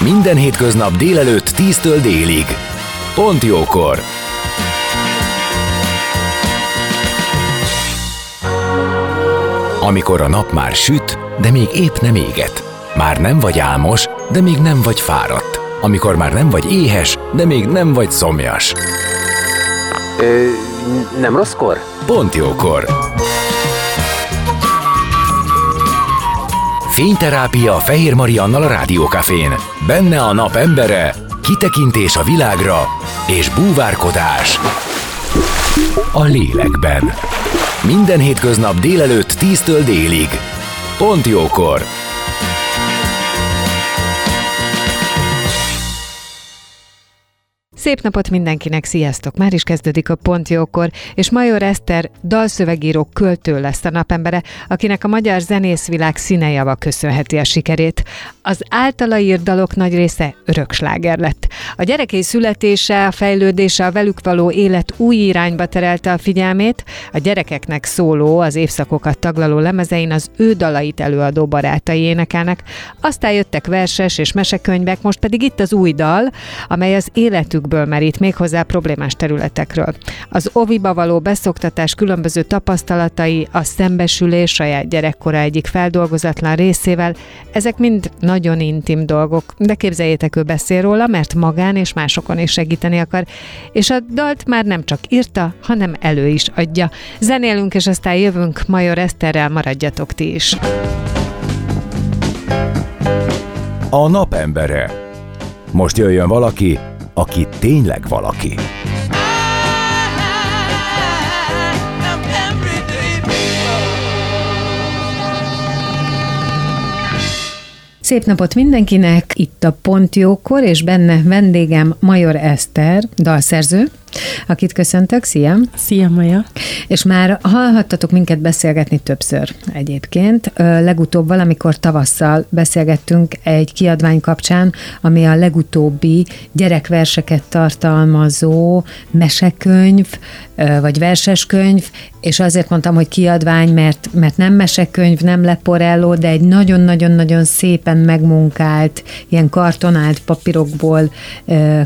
Minden hétköznap délelőtt 10-től délig. Pont jókor! Amikor a nap már süt, de még épp nem éget. Már nem vagy álmos, de még nem vagy fáradt. Amikor már nem vagy éhes, de még nem vagy szomjas. Ö, nem rosszkor? Pont jókor! Fényterápia Fehér Mariannal a Rádiókafén. Benne a nap embere, kitekintés a világra és búvárkodás a lélekben. Minden hétköznap délelőtt 10-től délig. Pont jókor! Szép napot mindenkinek, sziasztok! Már is kezdődik a Pont Jókor, és Major Eszter dalszövegíró költő lesz a napembere, akinek a magyar zenészvilág színejava köszönheti a sikerét. Az általa írt dalok nagy része öröksláger lett. A gyerekei születése, a fejlődése, a velük való élet új irányba terelte a figyelmét, a gyerekeknek szóló, az évszakokat taglaló lemezein az ő dalait előadó barátai énekelnek, aztán jöttek verses és mesekönyvek, most pedig itt az új dal, amely az életükből merít méghozzá problémás területekről. Az oviba való beszoktatás különböző tapasztalatai, a szembesülés saját gyerekkora egyik feldolgozatlan részével, ezek mind nagyon intim dolgok, de képzeljétek, ő beszél róla, mert magán és másokon is segíteni akar, és a dalt már nem csak írta, hanem elő is adja. Zenélünk, és aztán jövünk Major Eszterrel, maradjatok ti is. A napembere. Most jöjjön valaki, aki tényleg valaki. Szép napot mindenkinek! Itt a Pont Jókor, és benne vendégem Major Eszter, dalszerző, akit köszöntök. Szia! Szia, Maja! És már hallhattatok minket beszélgetni többször egyébként. Legutóbb valamikor tavasszal beszélgettünk egy kiadvány kapcsán, ami a legutóbbi gyerekverseket tartalmazó mesekönyv, vagy verseskönyv, és azért mondtam, hogy kiadvány, mert, mert nem mesekönyv, nem leporelló, de egy nagyon-nagyon-nagyon szépen megmunkált, ilyen kartonált papírokból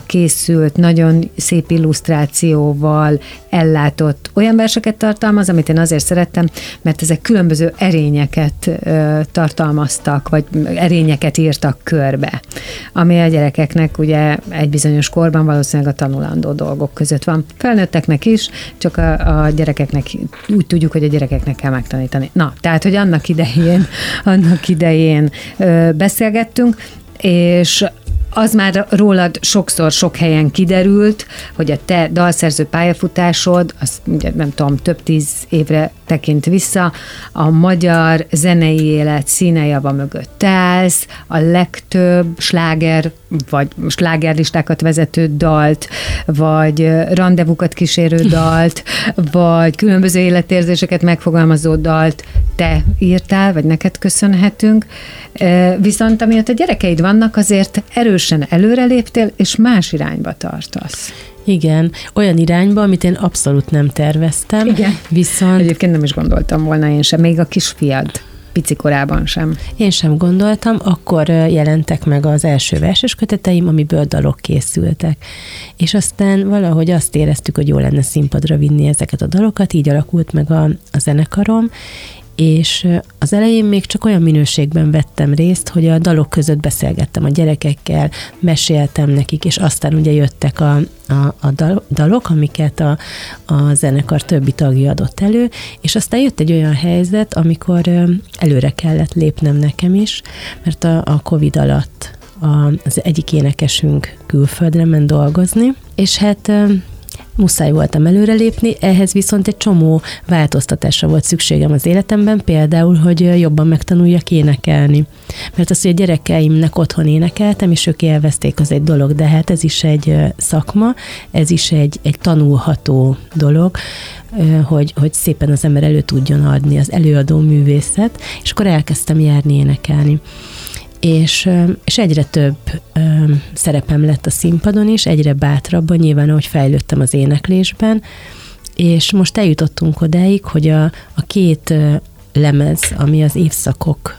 készült, nagyon szép illusztrációval ellátott olyan verseket tartalmaz, amit én azért szerettem, mert ezek különböző erényeket tartalmaztak, vagy erényeket írtak körbe, ami a gyerekeknek ugye egy bizonyos korban valószínűleg a tanulandó dolgok között van. Felnőtteknek is, csak a, a gyerekeknek úgy tudjuk, hogy a gyerekeknek kell megtanítani. Na, tehát, hogy annak idején, annak idején ö, beszélgettünk, és az már rólad sokszor sok helyen kiderült, hogy a te dalszerző pályafutásod, az ugye nem tudom, több tíz évre tekint vissza, a magyar zenei élet színejava mögött állsz, a legtöbb sláger, vagy slágerlistákat vezető dalt, vagy randevukat kísérő dalt, vagy különböző életérzéseket megfogalmazó dalt te írtál, vagy neked köszönhetünk. Viszont amiatt a gyerekeid vannak, azért erősen előreléptél, és más irányba tartasz. Igen, olyan irányba, amit én abszolút nem terveztem. Igen. Viszont... Egyébként nem is gondoltam volna én sem, még a kisfiad pici korában sem. Én sem gondoltam, akkor jelentek meg az első verses köteteim, amiből dalok készültek. És aztán valahogy azt éreztük, hogy jó lenne színpadra vinni ezeket a dalokat, így alakult meg a, a zenekarom, és az elején még csak olyan minőségben vettem részt, hogy a dalok között beszélgettem a gyerekekkel, meséltem nekik, és aztán ugye jöttek a, a, a dalok, amiket a, a zenekar többi tagja adott elő, és aztán jött egy olyan helyzet, amikor előre kellett lépnem nekem is, mert a, a Covid alatt az egyik énekesünk külföldre ment dolgozni, és hát muszáj voltam előrelépni, ehhez viszont egy csomó változtatásra volt szükségem az életemben, például, hogy jobban megtanuljak énekelni. Mert az, hogy a gyerekeimnek otthon énekeltem, és ők élvezték, az egy dolog, de hát ez is egy szakma, ez is egy, egy tanulható dolog, hogy, hogy szépen az ember elő tudjon adni az előadó művészet, és akkor elkezdtem járni énekelni és, és egyre több szerepem lett a színpadon is, egyre bátrabban, nyilván ahogy fejlődtem az éneklésben, és most eljutottunk odáig, hogy a, a két lemez, ami az évszakok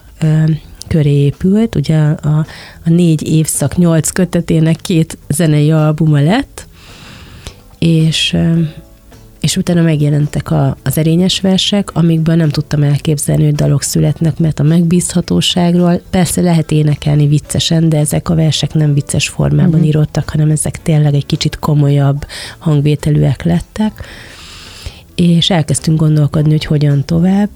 köré épült, ugye a, a négy évszak, nyolc kötetének két zenei albuma lett, és és utána megjelentek a, az erényes versek, amikből nem tudtam elképzelni, hogy dalok születnek, mert a megbízhatóságról persze lehet énekelni viccesen, de ezek a versek nem vicces formában uh-huh. írottak, hanem ezek tényleg egy kicsit komolyabb hangvételűek lettek, és elkezdtünk gondolkodni, hogy hogyan tovább,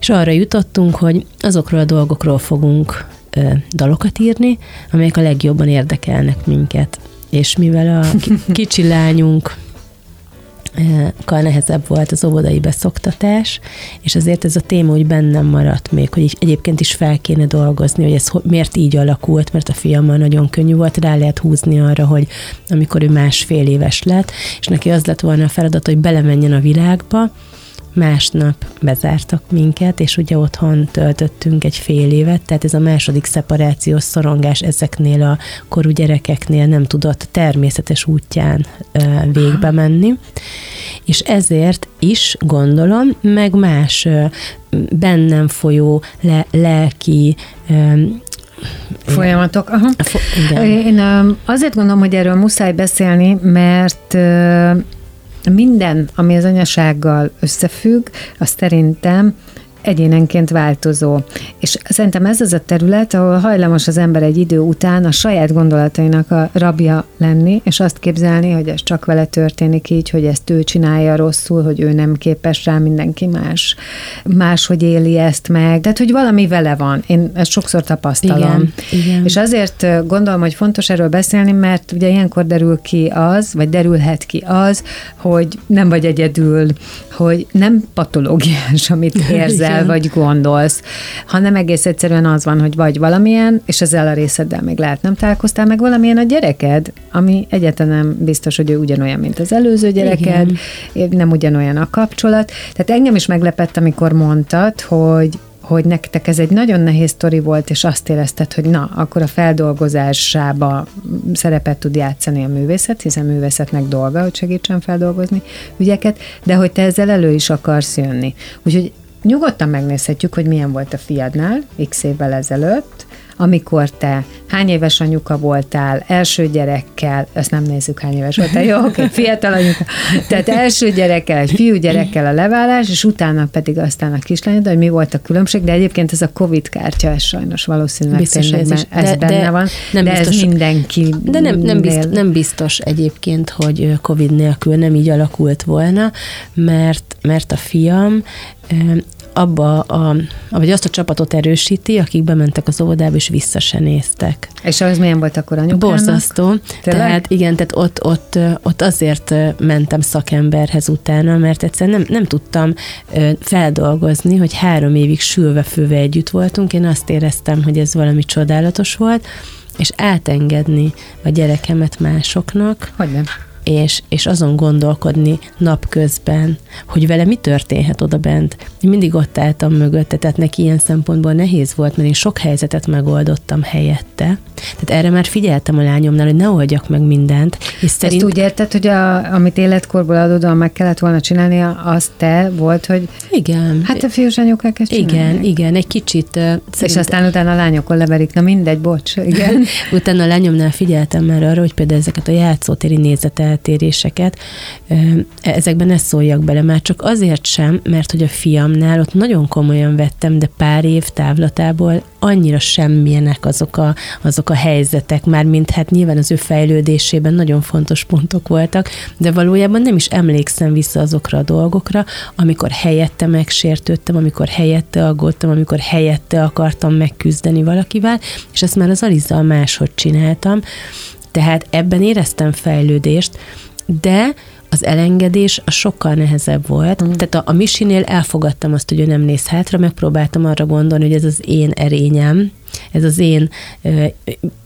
és arra jutottunk, hogy azokról a dolgokról fogunk ö, dalokat írni, amelyek a legjobban érdekelnek minket. És mivel a kicsi lányunk kal nehezebb volt az óvodai beszoktatás, és azért ez a téma úgy bennem maradt még, hogy egyébként is fel kéne dolgozni, hogy ez miért így alakult, mert a fiammal nagyon könnyű volt, rá lehet húzni arra, hogy amikor ő másfél éves lett, és neki az lett volna a feladat, hogy belemenjen a világba, másnap bezártak minket, és ugye otthon töltöttünk egy fél évet, tehát ez a második szeparációs szorongás ezeknél a korú gyerekeknél nem tudott természetes útján végbe menni, és ezért is gondolom, meg más bennem folyó le, lelki Folyamatok. Aha. Igen. Én azért gondolom, hogy erről muszáj beszélni, mert minden, ami az anyasággal összefügg, az szerintem egyénenként változó. És szerintem ez az a terület, ahol hajlamos az ember egy idő után a saját gondolatainak a rabja lenni, és azt képzelni, hogy ez csak vele történik így, hogy ezt ő csinálja rosszul, hogy ő nem képes rá, mindenki más. Máshogy éli ezt meg. Tehát, hogy valami vele van. Én ezt sokszor tapasztalom. Igen, igen. És azért gondolom, hogy fontos erről beszélni, mert ugye ilyenkor derül ki az, vagy derülhet ki az, hogy nem vagy egyedül, hogy nem patológiás, amit érzel, el, vagy gondolsz, hanem egész egyszerűen az van, hogy vagy valamilyen, és ezzel a részeddel még lehet nem találkoztál, meg valamilyen a gyereked, ami egyáltalán nem biztos, hogy ő ugyanolyan, mint az előző gyereked, Igen. nem ugyanolyan a kapcsolat. Tehát engem is meglepett, amikor mondtad, hogy hogy nektek ez egy nagyon nehéz sztori volt, és azt érezted, hogy na, akkor a feldolgozásába szerepet tud játszani a művészet, hiszen művészetnek dolga, hogy segítsen feldolgozni ügyeket, de hogy te ezzel elő is akarsz jönni. Úgyhogy Nyugodtan megnézhetjük, hogy milyen volt a fiadnál x évvel ezelőtt, amikor te hány éves anyuka voltál, első gyerekkel, ezt nem nézzük, hány éves voltál, jó, oké, okay, fiatal anyuka, tehát első gyerekkel, egy fiú gyerekkel a leválás, és utána pedig aztán a kislányod, hogy mi volt a különbség, de egyébként ez a Covid kártya, ez sajnos valószínűleg biztos ez, is, ez de, benne de van, nem de biztos, ez mindenki. De nem, nem, biztos, nem biztos egyébként, hogy Covid nélkül nem így alakult volna, mert, mert a fiam abba a, vagy azt a csapatot erősíti, akik bementek az óvodába, és vissza se néztek. És az milyen volt akkor anyukának? Borzasztó. Tényleg? Tehát igen, tehát ott, ott, ott azért mentem szakemberhez utána, mert egyszerűen nem, nem tudtam feldolgozni, hogy három évig sülve főve együtt voltunk. Én azt éreztem, hogy ez valami csodálatos volt, és átengedni a gyerekemet másoknak. Hogy nem? És, és azon gondolkodni napközben, hogy vele mi történhet oda bent. Én mindig ott álltam mögötte, tehát neki ilyen szempontból nehéz volt, mert én sok helyzetet megoldottam helyette. Tehát erre már figyeltem a lányomnál, hogy ne oldjak meg mindent. És szerint... Ezt úgy érted, hogy a, amit életkorból adódóan meg kellett volna csinálni, az te volt, hogy igen. Hát a fiús anyukák ezt Igen, igen, egy kicsit. Szerint... És aztán utána a lányokon leverik, na mindegy, bocs, igen. utána a lányomnál figyeltem már arra, hogy például ezeket a játszótéri nézetet eltéréseket, ezekben ne szóljak bele, már csak azért sem, mert hogy a fiamnál ott nagyon komolyan vettem, de pár év távlatából annyira semmilyenek azok a, azok a helyzetek, már mint hát nyilván az ő fejlődésében nagyon fontos pontok voltak, de valójában nem is emlékszem vissza azokra a dolgokra, amikor helyette megsértődtem, amikor helyette aggódtam, amikor helyette akartam megküzdeni valakivel, és ezt már az Alizzal máshogy csináltam, tehát ebben éreztem fejlődést, de az elengedés a sokkal nehezebb volt. Mm. Tehát a, a Misinél elfogadtam azt, hogy ő nem néz hátra, megpróbáltam arra gondolni, hogy ez az én erényem, ez az én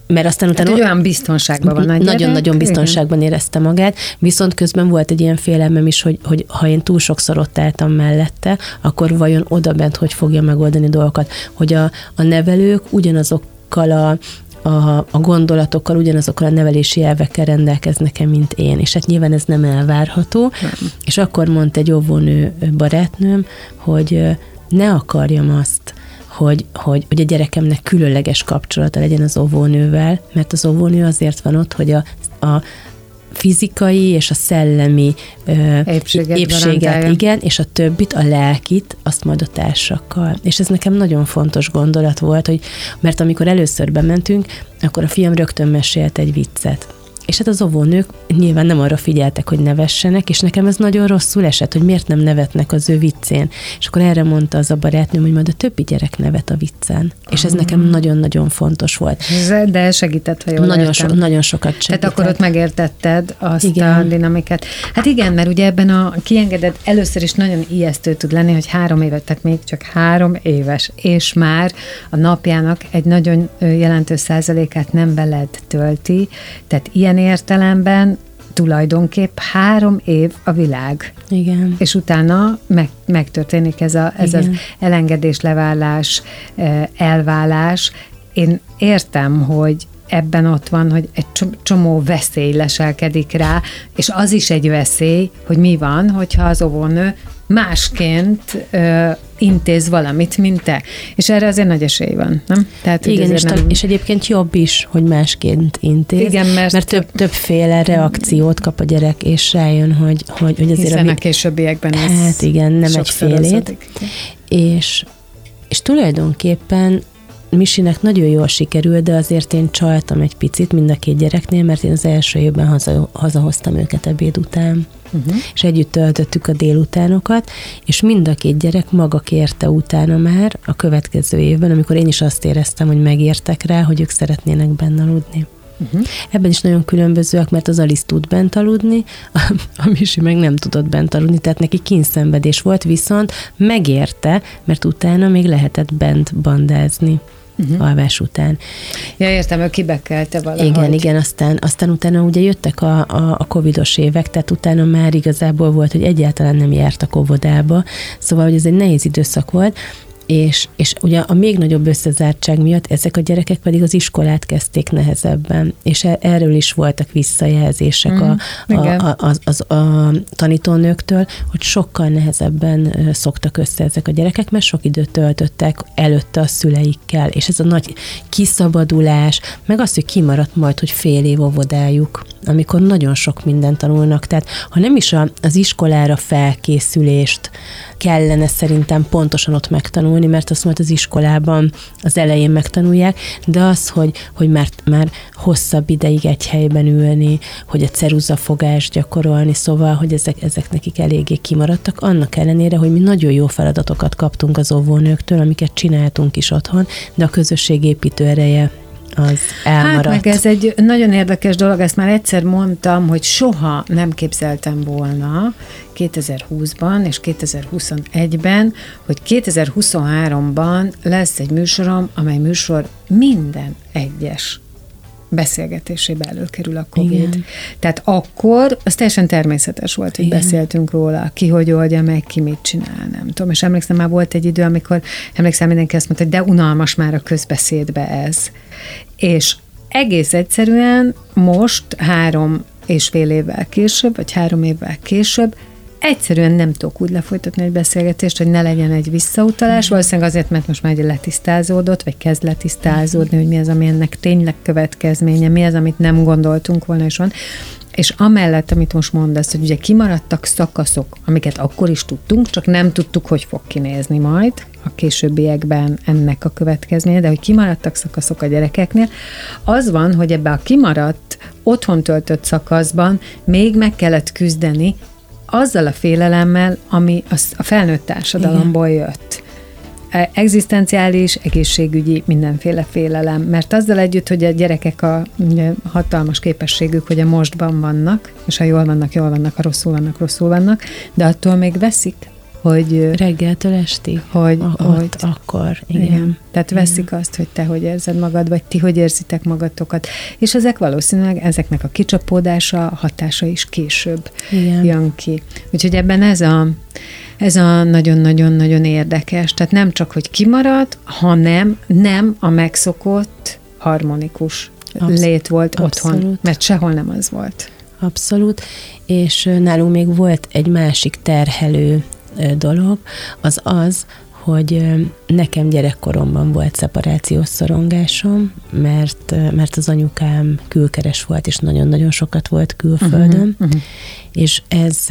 mert aztán utána... Hát, olyan biztonságban van Nagyon-nagyon biztonságban érezte magát, viszont közben volt egy ilyen félelmem is, hogy, hogy ha én túl sokszor ott álltam mellette, akkor vajon oda bent hogy fogja megoldani dolgokat, hogy a, a nevelők ugyanazokkal a, a, a gondolatokkal, ugyanazokkal a nevelési elvekkel rendelkeznek-e, mint én. És hát nyilván ez nem elvárható. Nem. És akkor mondta egy óvónő barátnőm, hogy ne akarjam azt, hogy, hogy, hogy a gyerekemnek különleges kapcsolata legyen az óvónővel, mert az óvónő azért van ott, hogy a, a fizikai és a szellemi épséget, épséget igen, és a többit, a lelkit, azt majd a társakkal. És ez nekem nagyon fontos gondolat volt, hogy mert amikor először bementünk, akkor a fiam rögtön mesélt egy viccet és hát az óvónők nyilván nem arra figyeltek, hogy nevessenek, és nekem ez nagyon rosszul esett, hogy miért nem nevetnek az ő viccén. És akkor erre mondta az a barátnőm, hogy majd a többi gyerek nevet a viccen. És ez nekem ah. nagyon-nagyon fontos volt. De segített, ha jól nagyon, so, nagyon sokat segített. Tehát akkor ott megértetted azt igen. a dinamikát. Hát igen, mert ugye ebben a kiengedett először is nagyon ijesztő tud lenni, hogy három évet, tehát még csak három éves, és már a napjának egy nagyon jelentős százalékát nem veled tölti, tehát ilyen értelemben tulajdonképp három év a világ. Igen. És utána meg, megtörténik ez, a, ez az elengedés, leválás, elválás. Én értem, hogy ebben ott van, hogy egy csomó veszély leselkedik rá, és az is egy veszély, hogy mi van, hogyha az óvónő másként ö, intéz valamit, mint te. És erre azért nagy esély van, nem? Tehát, Igen, és, nem... és egyébként jobb is, hogy másként intéz, Igen, mert, mert több, többféle reakciót kap a gyerek, és rájön, hogy, hogy, hogy azért... Hiszen a, a későbbiekben ez Hát igen, nem egy félét. És, és tulajdonképpen Misinek nagyon jól sikerült, de azért én csaltam egy picit mind a két gyereknél, mert én az első évben haza, hazahoztam őket ebéd után. Uh-huh. És együtt töltöttük a délutánokat, és mind a két gyerek maga kérte utána már a következő évben, amikor én is azt éreztem, hogy megértek rá, hogy ők szeretnének benne aludni. Uh-huh. Ebben is nagyon különbözőek, mert az Alice tud bent aludni, a, a Misi meg nem tudott bent aludni, tehát neki kínszenvedés volt, viszont megérte, mert utána még lehetett bent bandázni uh-huh. alvás után. Ja, értem, ő kibekelte valahogy. Igen, igen, aztán, aztán utána ugye jöttek a, a, a covidos évek, tehát utána már igazából volt, hogy egyáltalán nem járt a kovodába, szóval, hogy ez egy nehéz időszak volt, és, és ugye a még nagyobb összezártság miatt ezek a gyerekek pedig az iskolát kezdték nehezebben, és e, erről is voltak visszajelzések mm, a, a, a, az, az, a tanítónőktől, hogy sokkal nehezebben szoktak össze ezek a gyerekek, mert sok időt töltöttek előtte a szüleikkel, és ez a nagy kiszabadulás, meg az, hogy kimaradt majd, hogy fél év óvodájuk, amikor nagyon sok mindent tanulnak, tehát ha nem is az iskolára felkészülést kellene szerintem pontosan ott megtanulni, mert azt majd az iskolában az elején megtanulják, de az, hogy, hogy már, már hosszabb ideig egy helyben ülni, hogy a ceruzafogást gyakorolni, szóval, hogy ezek, ezek nekik eléggé kimaradtak, annak ellenére, hogy mi nagyon jó feladatokat kaptunk az óvónőktől, amiket csináltunk is otthon, de a közösségépítő ereje az elmaradt. Hát meg ez egy nagyon érdekes dolog, ezt már egyszer mondtam, hogy soha nem képzeltem volna 2020-ban és 2021-ben, hogy 2023-ban lesz egy műsorom, amely műsor minden egyes beszélgetésébe előkerül a COVID. Igen. Tehát akkor az teljesen természetes volt, hogy Igen. beszéltünk róla, ki hogy oldja meg, ki mit csinál, nem tudom. És emlékszem, már volt egy idő, amikor emlékszem, mindenki azt mondta, hogy de unalmas már a közbeszédbe ez. És egész egyszerűen most három és fél évvel később, vagy három évvel később egyszerűen nem tudok úgy lefolytatni egy beszélgetést, hogy ne legyen egy visszautalás, mm. valószínűleg azért, mert most már egy letisztázódott, vagy kezd letisztázódni, hogy mi az, ami ennek tényleg következménye, mi az, amit nem gondoltunk volna, és van. És amellett, amit most mondasz, hogy ugye kimaradtak szakaszok, amiket akkor is tudtunk, csak nem tudtuk, hogy fog kinézni majd a későbbiekben ennek a következménye, de hogy kimaradtak szakaszok a gyerekeknél, az van, hogy ebbe a kimaradt, otthon töltött szakaszban még meg kellett küzdeni azzal a félelemmel, ami a felnőtt társadalomból jött. e- egzisztenciális, egészségügyi, mindenféle félelem, mert azzal együtt, hogy a gyerekek a hatalmas képességük, hogy a mostban vannak, és ha jól vannak, jól vannak, ha rosszul vannak, rosszul vannak, de attól még veszik, hogy Reggeltől estig? hogy, A- hogy Ott, akkor, igen. igen. Tehát veszik azt, hogy te hogy érzed magad, vagy ti hogy érzitek magatokat. És ezek valószínűleg, ezeknek a kicsapódása, a hatása is később Igen. jön ki. Úgyhogy ebben ez a, ez a nagyon-nagyon-nagyon érdekes. Tehát nem csak, hogy kimarad, hanem nem a megszokott harmonikus Absz- lét volt otthon, abszolút. mert sehol nem az volt. Abszolút, és nálunk még volt egy másik terhelő dolog, az az, hogy nekem gyerekkoromban volt szeparációs szorongásom, mert, mert az anyukám külkeres volt, és nagyon-nagyon sokat volt külföldön, uh-huh. és ez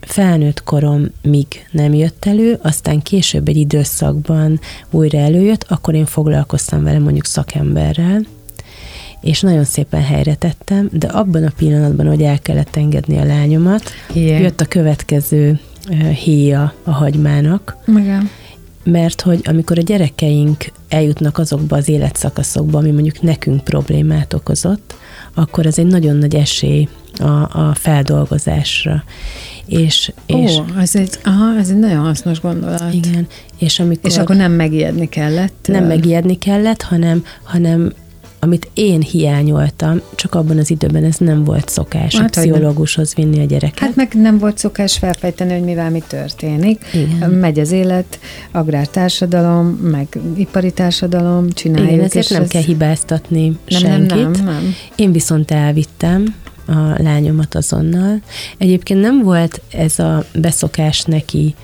felnőtt koromig nem jött elő, aztán később egy időszakban újra előjött, akkor én foglalkoztam vele mondjuk szakemberrel, és nagyon szépen helyre tettem, de abban a pillanatban, hogy el kellett engedni a lányomat, Igen. jött a következő héja a hagymának, Igen. mert hogy amikor a gyerekeink eljutnak azokba az életszakaszokba, ami mondjuk nekünk problémát okozott, akkor ez egy nagyon nagy esély a, a feldolgozásra. És, és Ó, ez egy, aha, ez egy nagyon hasznos gondolat. igen, és amikor És akkor nem megijedni kellett. nem megijedni kellett, hanem, hanem amit én hiányoltam, csak abban az időben ez nem volt szokás Hát, a pszichológushoz vinni a gyereket. Hát meg nem volt szokás felfejteni, hogy mivel mi történik. Igen. Megy az élet, agrártársadalom, meg ipari társadalom, csináljuk. Igen, ezért nem ez- kell hibáztatni nem, senkit. nem, nem, nem. Én viszont elvittem a lányomat azonnal. Egyébként nem volt ez a beszokás neki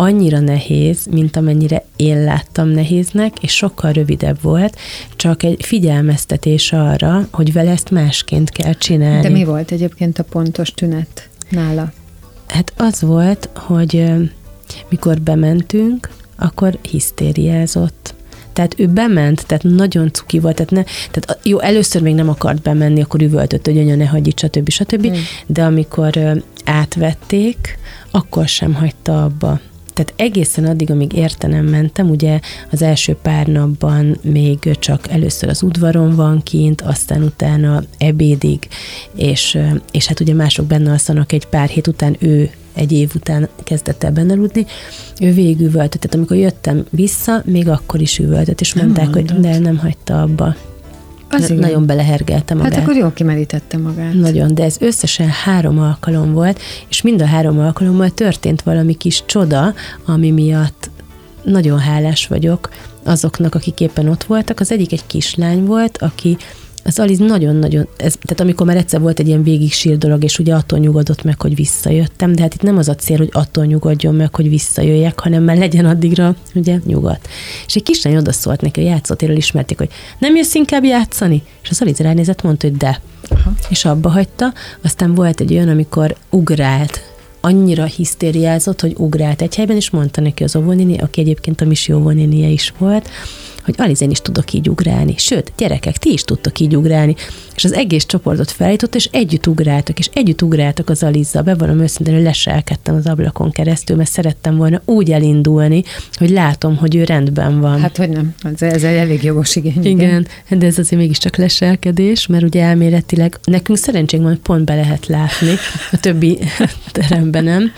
annyira nehéz, mint amennyire én láttam nehéznek, és sokkal rövidebb volt, csak egy figyelmeztetés arra, hogy vele ezt másként kell csinálni. De mi volt egyébként a pontos tünet nála? Hát az volt, hogy mikor bementünk, akkor hisztériázott. Tehát ő bement, tehát nagyon cuki volt, tehát, ne, tehát jó, először még nem akart bemenni, akkor üvöltött, hogy anya ne hagyj itt, stb. stb. Hmm. De amikor átvették, akkor sem hagyta abba. Tehát egészen addig, amíg értenem mentem, ugye az első pár napban még csak először az udvaron van kint, aztán utána ebédig, és, és hát ugye mások benne alszanak egy pár hét után, ő egy év után kezdett el benne aludni, ő végig üvöltött, tehát amikor jöttem vissza, még akkor is üvöltött, és mondták, hogy de nem hagyta abba. Az Na- nagyon belehergelte magát. Hát akkor jól kimerítette magát. Nagyon, de ez összesen három alkalom volt, és mind a három alkalommal történt valami kis csoda, ami miatt nagyon hálás vagyok azoknak, akik éppen ott voltak. Az egyik egy kislány volt, aki az Aliz nagyon-nagyon, ez, tehát amikor már egyszer volt egy ilyen végig sír dolog, és ugye attól nyugodott meg, hogy visszajöttem, de hát itt nem az a cél, hogy attól nyugodjon meg, hogy visszajöjjek, hanem már legyen addigra, ugye, nyugodt. És egy kislány oda szólt neki, a játszótéről ismerték, hogy nem jössz inkább játszani? És az Aliz ránézett, mondta, hogy de. Aha. És abba hagyta. Aztán volt egy olyan, amikor ugrált, annyira hisztériázott, hogy ugrált egy helyben, és mondta neki az óvónéni, aki egyébként a Misi óvónénie is volt, hogy Aliz, én is tudok így ugrálni. Sőt, gyerekek, ti is tudtok így ugrálni. És az egész csoportot felállított, és együtt ugráltak, és együtt ugráltak az Alizzal. Bevallom őszintén, hogy leselkedtem az ablakon keresztül, mert szerettem volna úgy elindulni, hogy látom, hogy ő rendben van. Hát hogy nem, ez, ez egy elég jogos igény. Igen, de ez azért mégiscsak leselkedés, mert ugye elméletileg nekünk szerencsénk van, hogy pont be lehet látni, a többi teremben nem.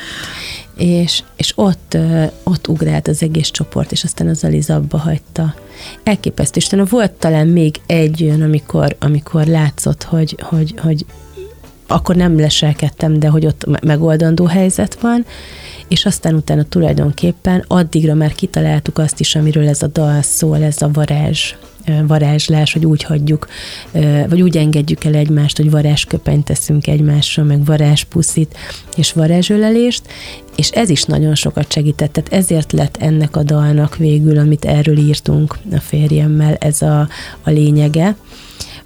És, és ott, ott ugrált az egész csoport, és aztán az Aliz abba hagyta. Elképesztő. Utána volt talán még egy olyan, amikor, amikor látszott, hogy, hogy, hogy akkor nem leselkedtem, de hogy ott me- megoldandó helyzet van, és aztán utána tulajdonképpen addigra már kitaláltuk azt is, amiről ez a dal szól, ez a varázs varázslás, hogy úgy hagyjuk, vagy úgy engedjük el egymást, hogy varázsköpenyt teszünk egymásra, meg varázspuszit és varázsölelést, és ez is nagyon sokat segített, tehát ezért lett ennek a dalnak végül, amit erről írtunk a férjemmel, ez a, a lényege,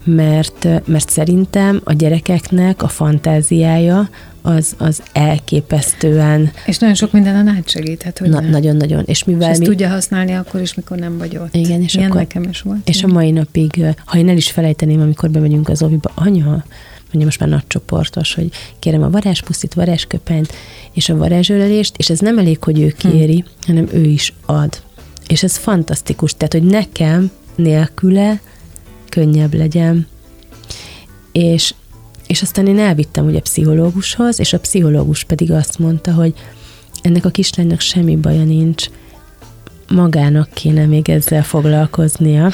mert, mert szerintem a gyerekeknek a fantáziája az, az elképesztően És nagyon sok mindenen átsegíthet, hogy na, nagyon-nagyon. És És mivel ezt mi, tudja használni akkor is, mikor nem vagy ott. Igen, és Ilyen akkor- nekem is volt. és a mai napig, ha én el is felejteném, amikor bemegyünk az oviba, anya, mondja most már nagy csoportos, hogy kérem a varázspuszit, varázsköpenyt és a varázsölelést, és ez nem elég, hogy ő kéri, hanem ő is ad. És ez fantasztikus, tehát, hogy nekem nélküle könnyebb legyen. És, és aztán én elvittem ugye pszichológushoz, és a pszichológus pedig azt mondta, hogy ennek a kislánynak semmi baja nincs, magának kéne még ezzel foglalkoznia.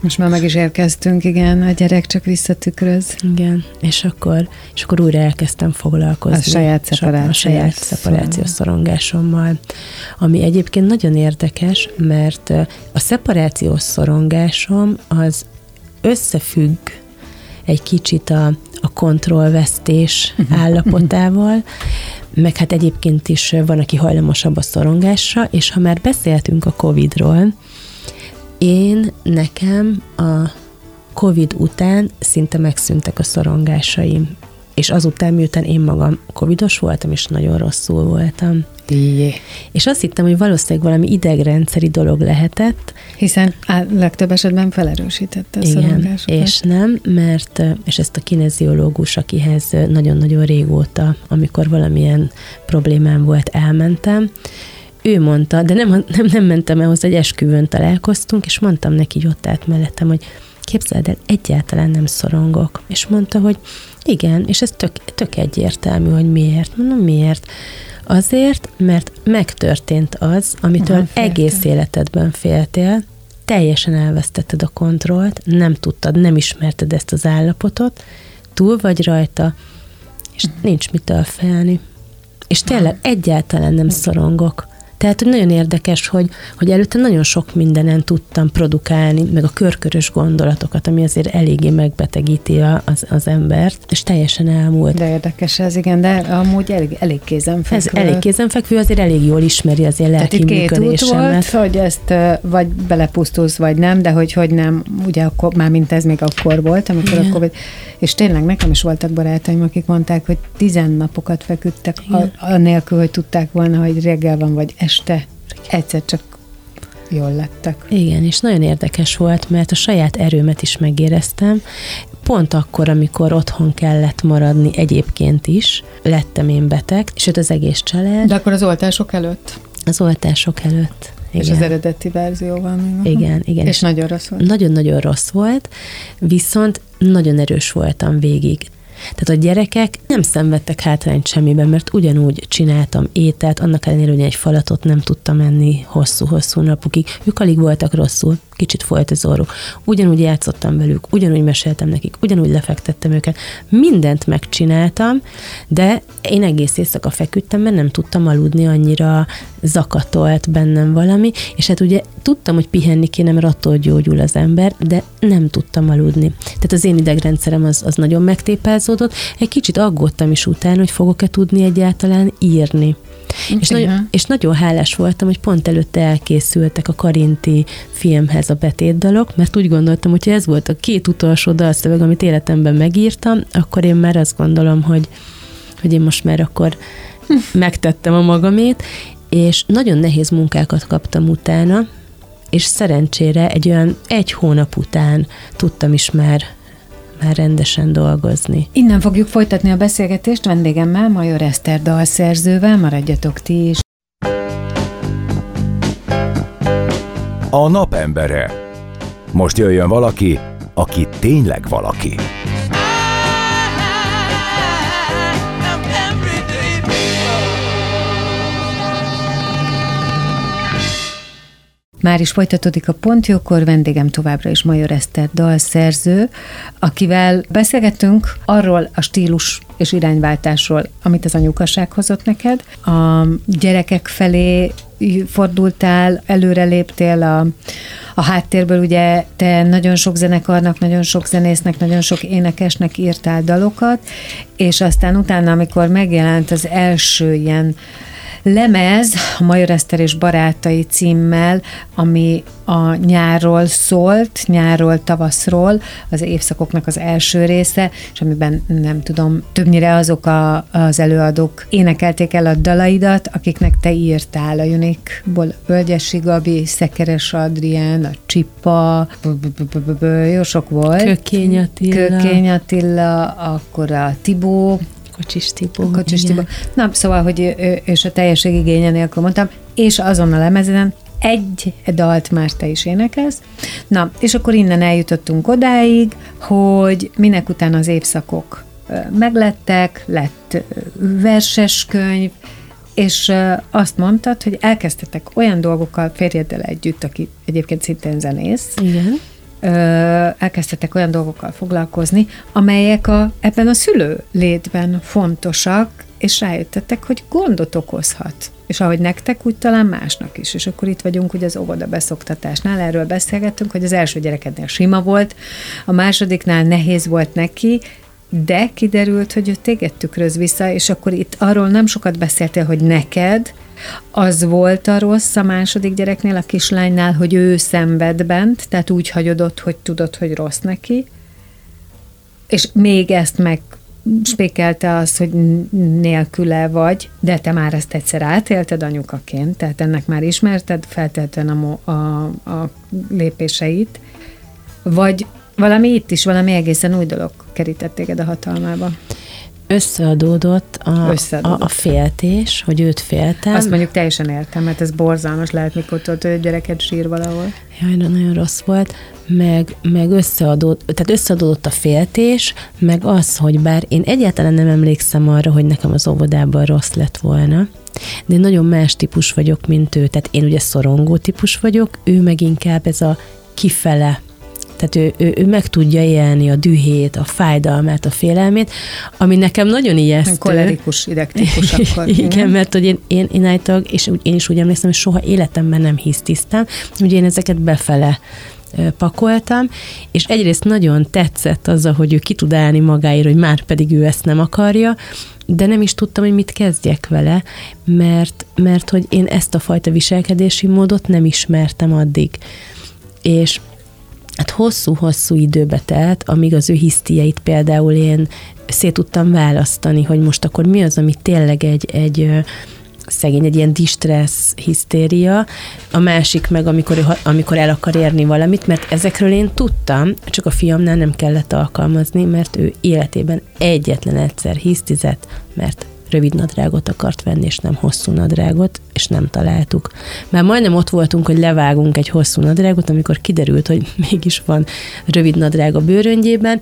Most már meg is érkeztünk, igen, a gyerek csak visszatükröz. Igen, és akkor, és akkor újra elkezdtem foglalkozni. A saját szeparációs. A saját szeparációs szorongásommal. Ami egyébként nagyon érdekes, mert a szeparációs szorongásom az összefügg egy kicsit a, a kontrollvesztés mhm. állapotával, meg hát egyébként is van, aki hajlamosabb a szorongásra, és ha már beszéltünk a Covid-ról, én nekem a Covid után szinte megszűntek a szorongásaim. És azután, miután én magam covidos voltam, és nagyon rosszul voltam. Jé. És azt hittem, hogy valószínűleg valami idegrendszeri dolog lehetett. Hiszen á, legtöbb esetben felerősítette a Igen, és nem, mert, és ezt a kineziológus, akihez nagyon-nagyon régóta, amikor valamilyen problémám volt, elmentem, ő mondta, de nem, nem, nem mentem el hozzá, egy esküvőn találkoztunk, és mondtam neki, hogy ott állt mellettem, hogy képzeld el, egyáltalán nem szorongok. És mondta, hogy igen, és ez tök, tök egyértelmű, hogy miért. Mondom, miért? Azért, mert megtörtént az, amitől Aha, egész életedben féltél, teljesen elvesztetted a kontrollt, nem tudtad, nem ismerted ezt az állapotot, túl vagy rajta, és nincs mitől félni. És tényleg egyáltalán nem szorongok. Tehát nagyon érdekes, hogy, hogy előtte nagyon sok mindenen tudtam produkálni, meg a körkörös gondolatokat, ami azért eléggé megbetegíti az, az embert, és teljesen elmúlt. De érdekes ez, igen, de amúgy elég, elég kézenfekvő. Ez elég kézenfekvő, azért elég jól ismeri azért lelki Tehát itt két út volt, hogy ezt vagy belepusztulsz, vagy nem, de hogy, hogy nem, ugye akkor, már mint ez még akkor volt, amikor igen. a COVID, és tényleg nekem is voltak barátaim, akik mondták, hogy tizen napokat feküdtek, a, anélkül, hogy tudták volna, hogy reggel van, vagy este egyszer csak jól lettek. Igen, és nagyon érdekes volt, mert a saját erőmet is megéreztem. Pont akkor, amikor otthon kellett maradni egyébként is, lettem én beteg, sőt az egész család. De akkor az oltások előtt? Az oltások előtt. Igen. És az eredeti verzióval még. Igen, igen. És, és nagyon rossz volt. Nagyon-nagyon rossz volt, viszont nagyon erős voltam végig. Tehát a gyerekek nem szenvedtek hátrányt semmiben, mert ugyanúgy csináltam ételt, annak ellenére, hogy egy falatot nem tudtam enni hosszú-hosszú napokig. Ők alig voltak rosszul, kicsit folyt az orruk. Ugyanúgy játszottam velük, ugyanúgy meséltem nekik, ugyanúgy lefektettem őket. Mindent megcsináltam, de én egész éjszaka feküdtem, mert nem tudtam aludni, annyira zakatolt bennem valami, és hát ugye tudtam, hogy pihenni kéne, mert attól gyógyul az ember, de nem tudtam aludni. Tehát az én idegrendszerem az, az nagyon megtépázódott. Egy kicsit aggódtam is utána, hogy fogok-e tudni egyáltalán írni. Okay. És, nagyon, és nagyon hálás voltam, hogy pont előtte elkészültek a Karinti filmhez a betétdalok, mert úgy gondoltam, hogy ez volt a két utolsó dalszöveg, amit életemben megírtam, akkor én már azt gondolom, hogy, hogy én most már akkor megtettem a magamét, és nagyon nehéz munkákat kaptam utána, és szerencsére egy olyan egy hónap után tudtam is már már rendesen dolgozni. Innen fogjuk folytatni a beszélgetést vendégemmel, Major Eszter dalszerzővel, maradjatok ti is. A napembere. Most jöjjön valaki, aki tényleg valaki. Már is folytatódik a Pontjókor, vendégem továbbra is Major Eszter dalszerző, akivel beszélgettünk arról a stílus és irányváltásról, amit az anyukaság hozott neked. A gyerekek felé fordultál, előre léptél a, a háttérből, ugye te nagyon sok zenekarnak, nagyon sok zenésznek, nagyon sok énekesnek írtál dalokat, és aztán utána, amikor megjelent az első ilyen lemez, a Major Eszter és barátai címmel, ami a nyárról szólt, nyárról, tavaszról, az évszakoknak az első része, és amiben nem tudom, többnyire azok a, az előadók énekelték el a dalaidat, akiknek te írtál, a Unikból Völgyesi Gabi, Szekeres Adrián, a Csipa, jó sok volt. Kökény Attila. Kökény Attila, akkor a Tibó, Kocsis Tibó. Kocsis Tibó. Na, szóval, hogy és a teljesség igénye nélkül mondtam, és azon a lemezen egy dalt már te is énekelsz. Na, és akkor innen eljutottunk odáig, hogy minek után az évszakok meglettek, lett verses könyv, és azt mondtad, hogy elkezdtetek olyan dolgokkal férjeddel együtt, aki egyébként szintén zenész. Igen. Elkezdtetek olyan dolgokkal foglalkozni, amelyek a, ebben a szülő létben fontosak, és rájöttetek, hogy gondot okozhat. És ahogy nektek, úgy talán másnak is. És akkor itt vagyunk ugye az óvoda beszoktatásnál, erről beszélgettünk, hogy az első gyerekednél sima volt, a másodiknál nehéz volt neki, de kiderült, hogy ő téged tükröz vissza, és akkor itt arról nem sokat beszéltél, hogy neked. Az volt a rossz a második gyereknél, a kislánynál, hogy ő szenved bent, tehát úgy hagyod ott, hogy tudod, hogy rossz neki, és még ezt meg spékelte az, hogy nélküle vagy, de te már ezt egyszer átélted anyukaként, tehát ennek már ismerted feltétlenül a, a, a lépéseit, vagy valami itt is, valami egészen új dolog kerített téged a hatalmába. Összeadódott a, Összeadódott. a, a féltés, hogy őt féltem. Azt mondjuk teljesen értem, mert ez borzalmas lehet, mikor tudod, hogy a gyereket sír valahol. Jaj, nagyon rossz volt, meg, meg összeadódott, tehát összeadódott a féltés, meg az, hogy bár én egyáltalán nem emlékszem arra, hogy nekem az óvodában rossz lett volna, de én nagyon más típus vagyok, mint ő. Tehát én ugye szorongó típus vagyok, ő meg inkább ez a kifele tehát ő, ő, ő meg tudja élni a dühét, a fájdalmát, a félelmét, ami nekem nagyon ijesztő. Kolerikus idegtípus akkor. Igen, mert hogy én, én, én állítólag, és én is úgy emlékszem, hogy soha életemben nem hisztisztem, ugye én ezeket befele pakoltam, és egyrészt nagyon tetszett az, hogy ő ki tud állni magáért, hogy már pedig ő ezt nem akarja, de nem is tudtam, hogy mit kezdjek vele, mert, mert hogy én ezt a fajta viselkedési módot nem ismertem addig. És hát hosszú-hosszú időbe telt, amíg az ő hisztieit például én szét tudtam választani, hogy most akkor mi az, ami tényleg egy, egy szegény, egy ilyen distressz hisztéria, a másik meg, amikor, amikor el akar érni valamit, mert ezekről én tudtam, csak a fiamnál nem kellett alkalmazni, mert ő életében egyetlen egyszer hisztizett, mert rövid nadrágot akart venni, és nem hosszú nadrágot, és nem találtuk. Már majdnem ott voltunk, hogy levágunk egy hosszú nadrágot, amikor kiderült, hogy mégis van rövid nadrág a bőröngyében.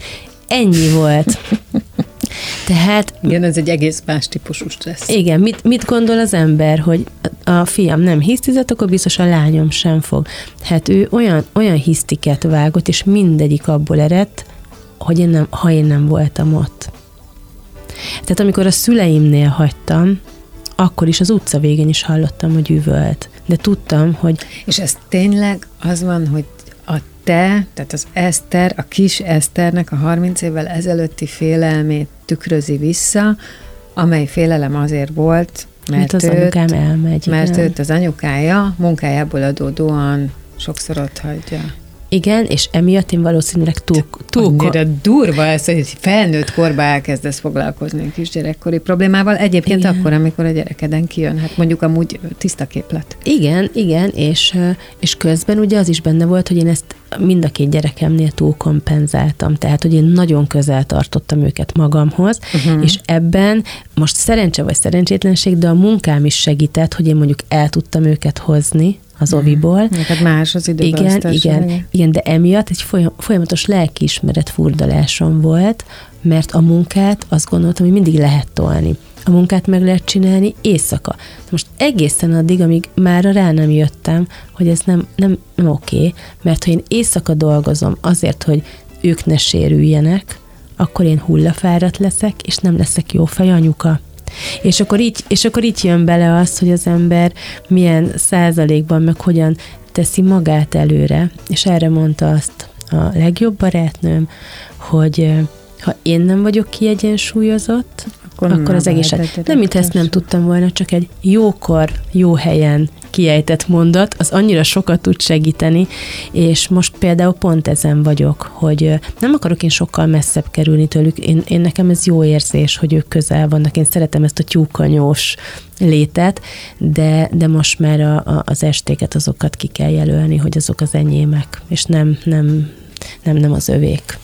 Ennyi volt. Tehát... Igen, ez egy egész más típusú stressz. Igen, mit, mit gondol az ember, hogy a fiam nem hisztizett, akkor biztos a lányom sem fog. Hát ő olyan, olyan hisztiket vágott, és mindegyik abból eredt, hogy én nem, ha én nem voltam ott. Tehát amikor a szüleimnél hagytam, akkor is az utca végén is hallottam, hogy üvölt. De tudtam, hogy... És ez tényleg az van, hogy a te, tehát az Eszter, a kis Eszternek a 30 évvel ezelőtti félelmét tükrözi vissza, amely félelem azért volt, mert, mert az őt, anyukám elmegy. Mert igen. őt az anyukája munkájából adódóan sokszor ott hagyja. Igen, és emiatt én valószínűleg túl... túl Annyira durva ez, hogy felnőtt korba elkezdesz foglalkozni a kisgyerekkori problémával. Egyébként igen. akkor, amikor a gyerekeden kijön, hát mondjuk amúgy tiszta képlet. Igen, igen, és, és közben ugye az is benne volt, hogy én ezt mind a két gyerekemnél túl kompenzáltam, tehát hogy én nagyon közel tartottam őket magamhoz, uh-huh. és ebben most szerencse vagy szerencsétlenség, de a munkám is segített, hogy én mondjuk el tudtam őket hozni, az oviból. Neked más az Igen, igen, igen, de emiatt egy folyamatos lelkiismeret furdalásom volt, mert a munkát azt gondoltam, hogy mindig lehet tolni. A munkát meg lehet csinálni éjszaka. De most egészen addig, amíg már rá nem jöttem, hogy ez nem, nem, nem oké, okay, mert ha én éjszaka dolgozom azért, hogy ők ne sérüljenek, akkor én hullafáradt leszek, és nem leszek jó fej anyuka. És akkor, így, és akkor így jön bele az, hogy az ember milyen százalékban, meg hogyan teszi magát előre. És erre mondta azt a legjobb barátnőm, hogy ha én nem vagyok kiegyensúlyozott, akkor, akkor az egész. Nem, mint ezt nem tudtam volna, csak egy jókor, jó helyen kiejtett mondat, az annyira sokat tud segíteni, és most például pont ezen vagyok, hogy nem akarok én sokkal messzebb kerülni tőlük, én, én nekem ez jó érzés, hogy ők közel vannak, én szeretem ezt a tyúkanyós létet, de, de most már a, a, az estéket, azokat ki kell jelölni, hogy azok az enyémek, és nem, nem, nem, nem az övék.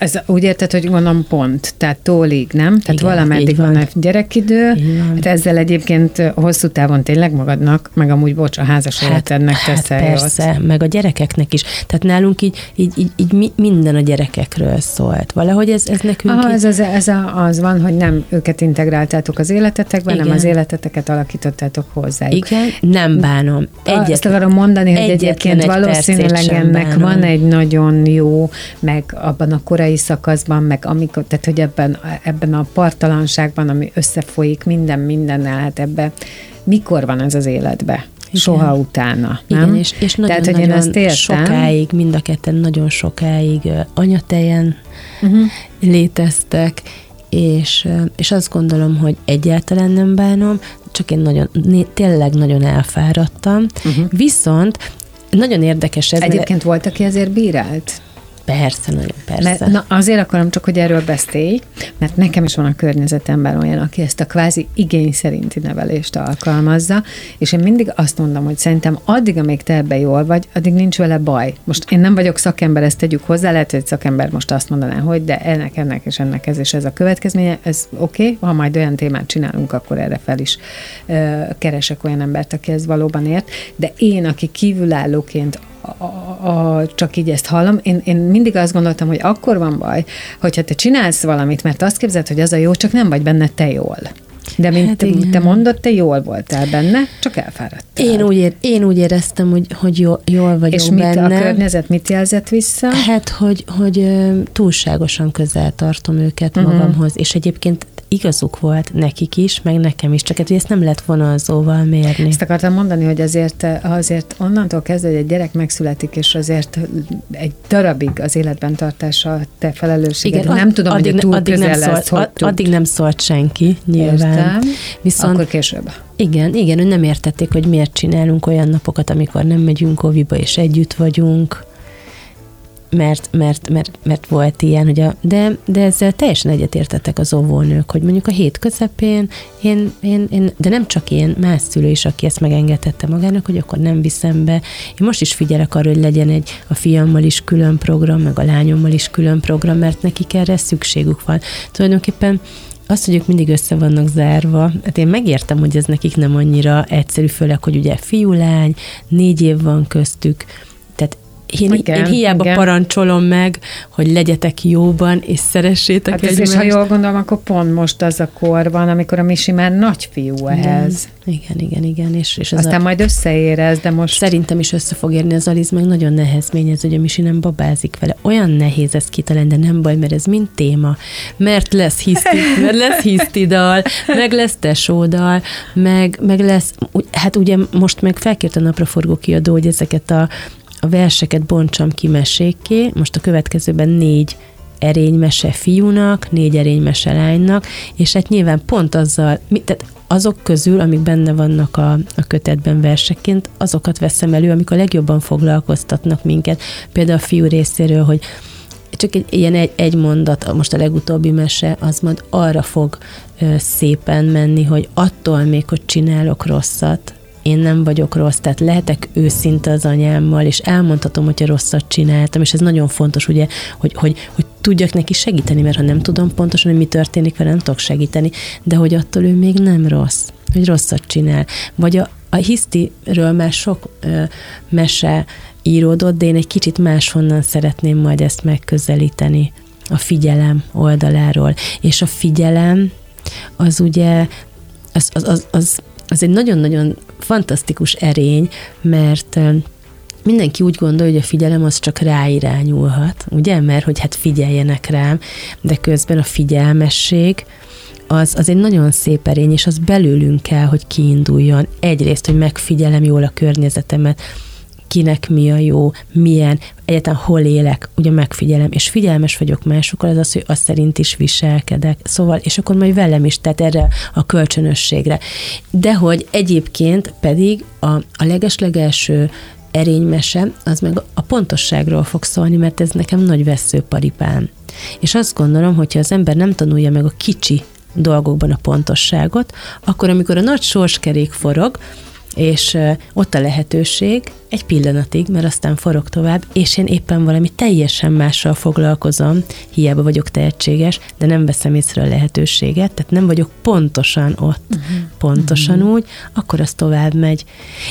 Ez úgy érted, hogy gondolom pont, tehát tólig, nem? Tehát Igen, valameddig van. a gyerekidő, van. hát ezzel egyébként hosszú távon tényleg magadnak, meg amúgy bocs, a házas életednek hát teszel persze, meg a gyerekeknek is. Tehát nálunk így, így, így, így mi- minden a gyerekekről szólt. Valahogy ez, ez nekünk Aha, így, ez, az, ez a, az van, hogy nem őket integráltátok az életetekben, hanem az életeteket alakítottátok hozzájuk. igen, nem bánom. Egyet, Azt akarom mondani, hogy egyetlen egyébként egy valószínűleg ennek bánom. van egy nagyon jó, meg abban a korai szakaszban, meg amikor, tehát hogy ebben, ebben a partalanságban, ami összefolyik minden mindennel, hát ebbe mikor van ez az életbe? Igen. Soha utána, Igen, nem? és, és nagyon, Tehát, hogy én ezt értem. sokáig, mind a ketten nagyon sokáig anyatejen Uh-huh. léteztek, és, és azt gondolom, hogy egyáltalán nem bánom, csak én nagyon, tényleg nagyon elfáradtam. Uh-huh. Viszont nagyon érdekes ez. Egyébként volt, aki ezért bírált? Persze, nagyon persze. Mert, na, azért akarom csak, hogy erről beszélj, mert nekem is van a környezetemben olyan, aki ezt a kvázi igény szerinti nevelést alkalmazza, és én mindig azt mondom, hogy szerintem addig, amíg te ebbe jól vagy, addig nincs vele baj. Most én nem vagyok szakember, ezt tegyük hozzá, lehet, hogy szakember most azt mondaná, hogy de ennek, ennek és ennek ez és ez a következménye, ez oké, okay, ha majd olyan témát csinálunk, akkor erre fel is ö, keresek olyan embert, aki ez valóban ért, de én, aki kívülállóként a, a, csak így ezt hallom, én, én mindig azt gondoltam, hogy akkor van baj, hogyha te csinálsz valamit, mert azt képzeld, hogy az a jó, csak nem vagy benne te jól. De mint Hát hát igen. te mondod, te jól voltál benne, csak elfáradtál. Én úgy, ér, én úgy éreztem, hogy, hogy jól, jól vagyok És mit, benne. a környezet mit jelzett vissza? Hát, hogy, hogy túlságosan közel tartom őket uh-huh. magamhoz, és egyébként igazuk volt nekik is, meg nekem is, csak hát, hogy ezt nem lehet vonalzóval mérni. Ezt akartam mondani, hogy azért, azért onnantól kezdve, hogy egy gyerek megszületik, és azért egy darabig az életben tartása te felelősséged. ad- nem tudom, addig, hogy túl addig közel nem lesz, szólt, hogy ad, addig nem szólt senki, nyilván. Értem. Viszont Akkor később. igen, igen, ő nem értették, hogy miért csinálunk olyan napokat, amikor nem megyünk oviba, és együtt vagyunk, mert, mert, mert, mert volt ilyen, hogy a, de, de ezzel teljesen egyetértettek az óvónők, hogy mondjuk a hét közepén én, én, én, de nem csak én, más szülő is, aki ezt megengedhette magának, hogy akkor nem viszem be. Én most is figyelek arra, hogy legyen egy a fiammal is külön program, meg a lányommal is külön program, mert nekik erre szükségük van. Tulajdonképpen azt, hogy ők mindig össze vannak zárva, hát én megértem, hogy ez nekik nem annyira egyszerű, főleg, hogy ugye fiú-lány, négy év van köztük, én, Igen, én hiába igen. parancsolom meg, hogy legyetek jóban, és szeressétek Hát ez egymást. is, ha jól gondolom, akkor pont most az a kor van, amikor a Misi már nagyfiú ehhez. Igen, igen, igen. És, és ez Aztán a, majd összeérez, de most Szerintem is össze fog érni az Aliz, meg nagyon nehezményez, hogy a Misi nem babázik vele. Olyan nehéz ezt kitalálni, de nem baj, mert ez mind téma. Mert lesz hiszti, mert lesz hisztidal, meg lesz tesódal, meg, meg lesz, hát ugye most meg felkért a napraforgó kiadó, hogy ezeket a, a verseket bontsam ki mesékké. Most a következőben négy erénymese fiúnak, négy erénymese lánynak, és hát nyilván pont azzal, tehát azok közül, amik benne vannak a, a kötetben verseként, azokat veszem elő, amik a legjobban foglalkoztatnak minket. Például a fiú részéről, hogy csak egy ilyen egy, egy mondat, most a legutóbbi mese, az majd arra fog ö, szépen menni, hogy attól még, hogy csinálok rosszat, én nem vagyok rossz, tehát lehetek őszinte az anyámmal, és elmondhatom, hogyha rosszat csináltam, és ez nagyon fontos, ugye, hogy, hogy, hogy tudjak neki segíteni, mert ha nem tudom pontosan, hogy mi történik vele, nem tudok segíteni, de hogy attól ő még nem rossz, hogy rosszat csinál. Vagy a, a hisztiről már sok ö, mese íródott, de én egy kicsit máshonnan szeretném majd ezt megközelíteni a figyelem oldaláról. És a figyelem az ugye, az, az, az, az, az egy nagyon-nagyon fantasztikus erény, mert mindenki úgy gondolja, hogy a figyelem az csak ráirányulhat, ugye? Mert hogy hát figyeljenek rám, de közben a figyelmesség az, az egy nagyon szép erény, és az belőlünk kell, hogy kiinduljon. Egyrészt, hogy megfigyelem jól a környezetemet, kinek mi a jó, milyen, egyáltalán hol élek, ugye megfigyelem, és figyelmes vagyok másokkal, az az, hogy azt szerint is viselkedek. Szóval, és akkor majd velem is, tehát erre a kölcsönösségre. De hogy egyébként pedig a, a legeslegelső erénymese, az meg a pontosságról fog szólni, mert ez nekem nagy veszőparipám. És azt gondolom, hogyha az ember nem tanulja meg a kicsi dolgokban a pontosságot, akkor amikor a nagy sorskerék forog, és ott a lehetőség egy pillanatig, mert aztán forog tovább, és én éppen valami teljesen mással foglalkozom, hiába vagyok tehetséges, de nem veszem észre a lehetőséget, tehát nem vagyok pontosan ott, uh-huh. pontosan uh-huh. úgy, akkor az tovább megy.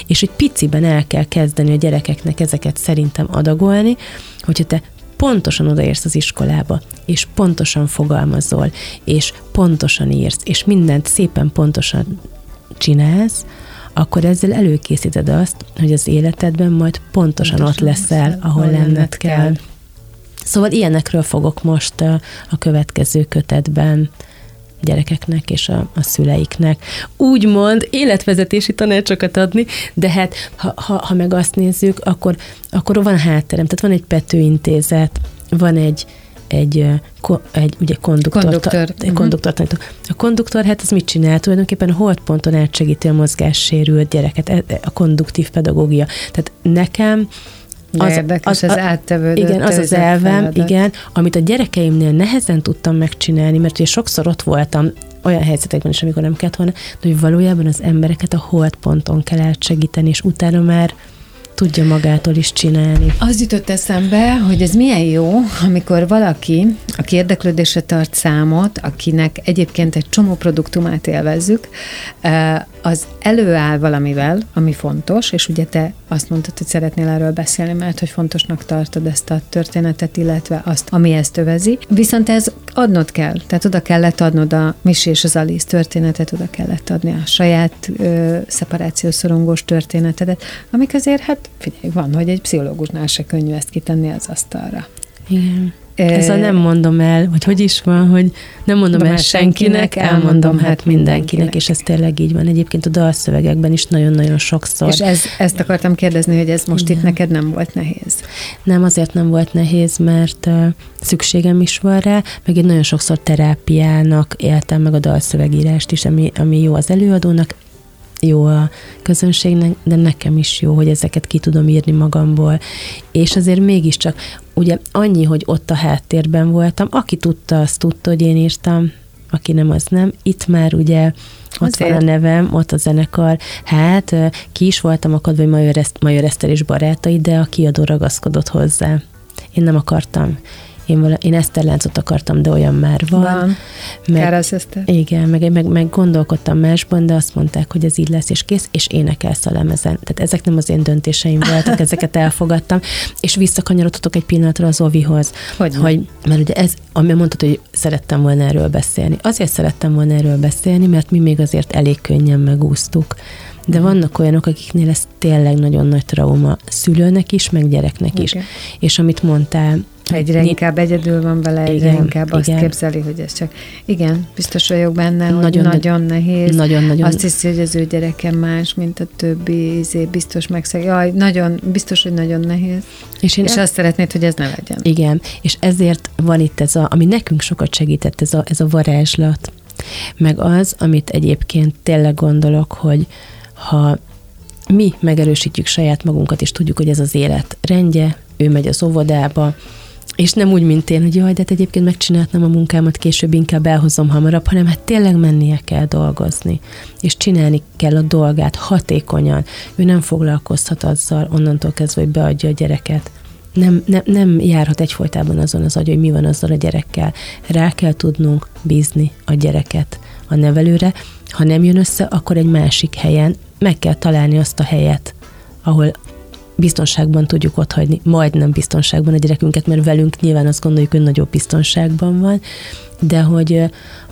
És hogy piciben el kell kezdeni a gyerekeknek ezeket szerintem adagolni, hogyha te pontosan odaérsz az iskolába, és pontosan fogalmazol, és pontosan írsz, és mindent szépen pontosan csinálsz, akkor ezzel előkészíted azt, hogy az életedben majd pontosan, pontosan ott leszel, ahol lenned kell. kell. Szóval ilyenekről fogok most a, a következő kötetben gyerekeknek és a, a szüleiknek úgymond életvezetési tanácsokat adni, de hát ha, ha, ha meg azt nézzük, akkor, akkor van hátterem, tehát van egy petőintézet, van egy, egy, egy ugye konduktor, konduktor. Ta, uh-huh. konduktor A konduktor, hát az mit csinál? Tulajdonképpen holdponton átsegíti a mozgássérült gyereket, e, e, a konduktív pedagógia. Tehát nekem az, érdekes, az, az áttevődött. Igen, az az elvem, feladat. igen, amit a gyerekeimnél nehezen tudtam megcsinálni, mert ugye sokszor ott voltam olyan helyzetekben is, amikor nem kellett volna, de hogy valójában az embereket a holdponton kell átsegíteni, és utána már tudja magától is csinálni. Az jutott eszembe, hogy ez milyen jó, amikor valaki, aki érdeklődésre tart számot, akinek egyébként egy csomó produktumát élvezzük, az előáll valamivel, ami fontos, és ugye te azt mondtad, hogy szeretnél erről beszélni, mert hogy fontosnak tartod ezt a történetet, illetve azt, ami ezt övezi. Viszont ez adnod kell, tehát oda kellett adnod a Misi és az Alice történetet, oda kellett adni a saját ö, szeparációszorongós történetedet, amik azért, hát figyelj, van, hogy egy pszichológusnál se könnyű ezt kitenni az asztalra. Igen. Ez a nem mondom el, vagy hogy is van, hogy nem mondom el senkinek, elmondom hát, hát mindenkinek, és ez tényleg így van. Egyébként a dalszövegekben is nagyon-nagyon sokszor. És ez, ezt akartam kérdezni, hogy ez most Igen. itt neked nem volt nehéz? Nem, azért nem volt nehéz, mert uh, szükségem is van rá, meg egy nagyon sokszor terápiának éltem meg a dalszövegírást is, ami, ami jó az előadónak, jó a közönségnek, de nekem is jó, hogy ezeket ki tudom írni magamból. És azért mégiscsak, ugye annyi, hogy ott a háttérben voltam, aki tudta, azt tudta, hogy én írtam, aki nem, az nem. Itt már ugye ott Azért. van a nevem, ott a zenekar. Hát ki is voltam akadva, hogy Major, Eszter, és barátai, de a kiadó ragaszkodott hozzá. Én nem akartam. Én, vala, én Eszterláncot akartam, de olyan már van. Van. Meg, Igen, meg, meg, meg gondolkodtam másban, de azt mondták, hogy ez így lesz, és kész, és énekelsz a lemezen. Tehát ezek nem az én döntéseim voltak, ezeket elfogadtam, és visszakanyarodhatok egy pillanatra az Ovihoz. Hogy, hogy mert ugye ez, ami mondtad, hogy szerettem volna erről beszélni. Azért szerettem volna erről beszélni, mert mi még azért elég könnyen megúsztuk. De vannak olyanok, akiknél ez tényleg nagyon nagy trauma szülőnek is, meg gyereknek Igen. is. És amit mondtál, Egyre inkább egyedül van vele, egyre igen, inkább igen. azt képzeli, hogy ez csak... Igen, biztos vagyok benne, nagyon, hogy nagyon nehéz. Nagyon, nagyon. Azt hiszi, hogy az ő gyerekem más, mint a többi, izé, biztos megszeg. Jaj, nagyon, biztos, hogy nagyon nehéz. És, én és azt szeretnéd, hogy ez ne legyen. Igen, és ezért van itt ez a, ami nekünk sokat segített, ez a, ez a varázslat. Meg az, amit egyébként tényleg gondolok, hogy ha mi megerősítjük saját magunkat, és tudjuk, hogy ez az élet rendje, ő megy az óvodába, és nem úgy, mint én, hogy jaj, de hát egyébként megcsináltam a munkámat, később inkább elhozom hamarabb, hanem hát tényleg mennie kell dolgozni, és csinálni kell a dolgát hatékonyan. Ő nem foglalkozhat azzal onnantól kezdve, hogy beadja a gyereket. Nem, nem, nem járhat egyfolytában azon az agy, hogy mi van azzal a gyerekkel. Rá kell tudnunk bízni a gyereket a nevelőre. Ha nem jön össze, akkor egy másik helyen meg kell találni azt a helyet, ahol biztonságban tudjuk otthagyni, majdnem biztonságban a gyerekünket, mert velünk nyilván azt gondoljuk, hogy nagyobb biztonságban van, de hogy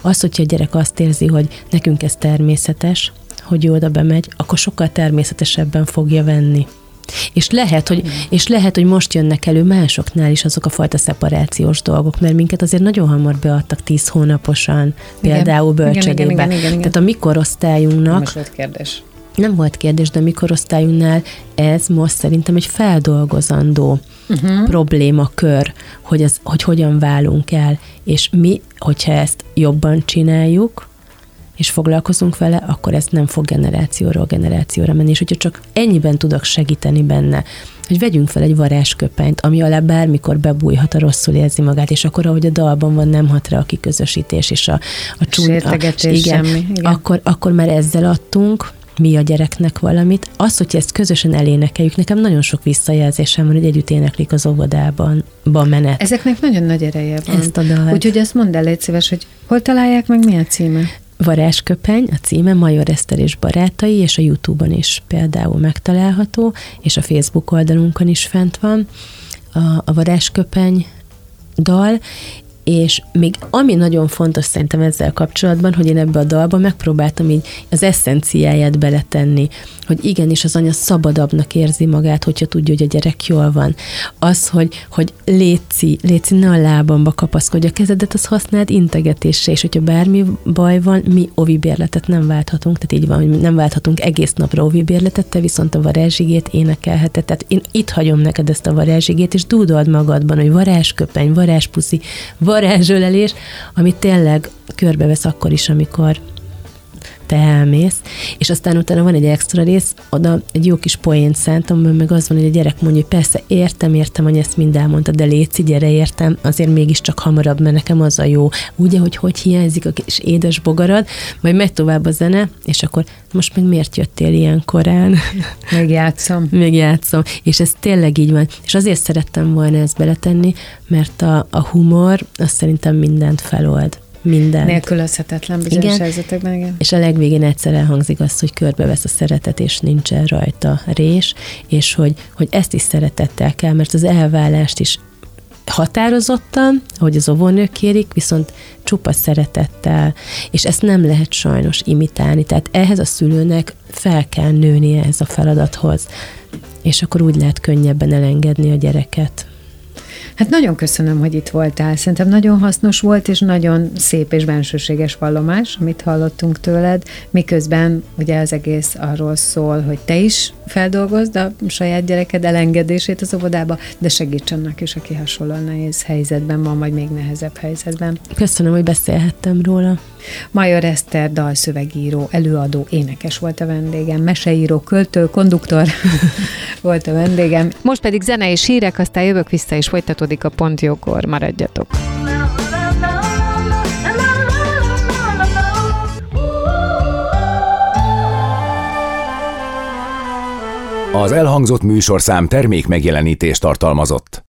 az, hogyha a gyerek azt érzi, hogy nekünk ez természetes, hogy ő oda bemegy, akkor sokkal természetesebben fogja venni. És lehet, hogy, és lehet, hogy most jönnek elő másoknál is azok a fajta szeparációs dolgok, mert minket azért nagyon hamar beadtak tíz hónaposan, például bölcsödébe. Igen, igen, igen. Tehát a mi korosztályunknak... Nem kérdés nem volt kérdés, de a mi korosztályunknál ez most szerintem egy feldolgozandó uh-huh. problémakör, hogy, az, hogy hogyan válunk el, és mi, hogyha ezt jobban csináljuk, és foglalkozunk vele, akkor ez nem fog generációról generációra menni. És hogyha csak ennyiben tudok segíteni benne, hogy vegyünk fel egy varázsköpenyt, ami alá bármikor bebújhat, a rosszul érzi magát, és akkor, ahogy a dalban van, nem hat rá a kiközösítés és a, a csúnya. Igen, semmi. Igen. Akkor, akkor már ezzel adtunk, mi a gyereknek valamit. Az, hogy ezt közösen elénekeljük, nekem nagyon sok visszajelzésem van, hogy együtt éneklik az óvodában ban menet. Ezeknek nagyon nagy ereje van. Ezt a dalt. Úgyhogy ezt mondd el, légy szíves, hogy hol találják meg, mi a címe? Varázsköpeny, a címe Major Eszter és barátai, és a Youtube-on is például megtalálható, és a Facebook oldalunkon is fent van a, a Varázsköpeny dal, és még ami nagyon fontos szerintem ezzel kapcsolatban, hogy én ebbe a dalba megpróbáltam így az eszenciáját beletenni, hogy igenis az anya szabadabbnak érzi magát, hogyha tudja, hogy a gyerek jól van. Az, hogy, hogy léci, léci ne a lábamba kapaszkodj a kezedet, az használd integetésre, és hogyha bármi baj van, mi ovi bérletet nem válthatunk, tehát így van, hogy nem válthatunk egész napra ovi bérletet, te viszont a varázsigét énekelheted. Tehát én itt hagyom neked ezt a varázsigét, és dúdold magadban, hogy varázsköpeny, varázspuszi, varázsölelés, amit tényleg körbevesz akkor is, amikor te elmész, és aztán utána van egy extra rész, oda egy jó kis poént szántam, meg az van, hogy a gyerek mondja, hogy persze értem, értem, hogy ezt mind elmondta, de léci, gyere, értem, azért mégiscsak hamarabb, mert nekem az a jó. Ugye, hogy hogy hiányzik a kis édes bogarad, majd megy tovább a zene, és akkor most még miért jöttél ilyen korán? Még játszom. még játszom. És ez tényleg így van. És azért szerettem volna ezt beletenni, mert a, a humor, az szerintem mindent felold minden. Nélkülözhetetlen bizonyos igen. helyzetekben, igen. És a legvégén egyszer elhangzik az, hogy körbevesz a szeretet, és nincsen rajta rés, és hogy, hogy ezt is szeretettel kell, mert az elválást is határozottan, ahogy az óvónők kérik, viszont csupa szeretettel, és ezt nem lehet sajnos imitálni, tehát ehhez a szülőnek fel kell nőnie ehhez a feladathoz, és akkor úgy lehet könnyebben elengedni a gyereket. Hát nagyon köszönöm, hogy itt voltál. Szerintem nagyon hasznos volt, és nagyon szép és bensőséges vallomás, amit hallottunk tőled, miközben ugye az egész arról szól, hogy te is feldolgozd a saját gyereked elengedését az óvodába, de segíts annak is, aki hasonlóan nehéz helyzetben van, vagy még nehezebb helyzetben. Köszönöm, hogy beszélhettem róla. Major Eszter dalszövegíró, előadó, énekes volt a vendégem, meseíró, költő, konduktor volt a vendégem. Most pedig zene és hírek, aztán jövök vissza, és folytatódik a Pont Jókor. Maradjatok! Az elhangzott műsorszám termék megjelenítést tartalmazott.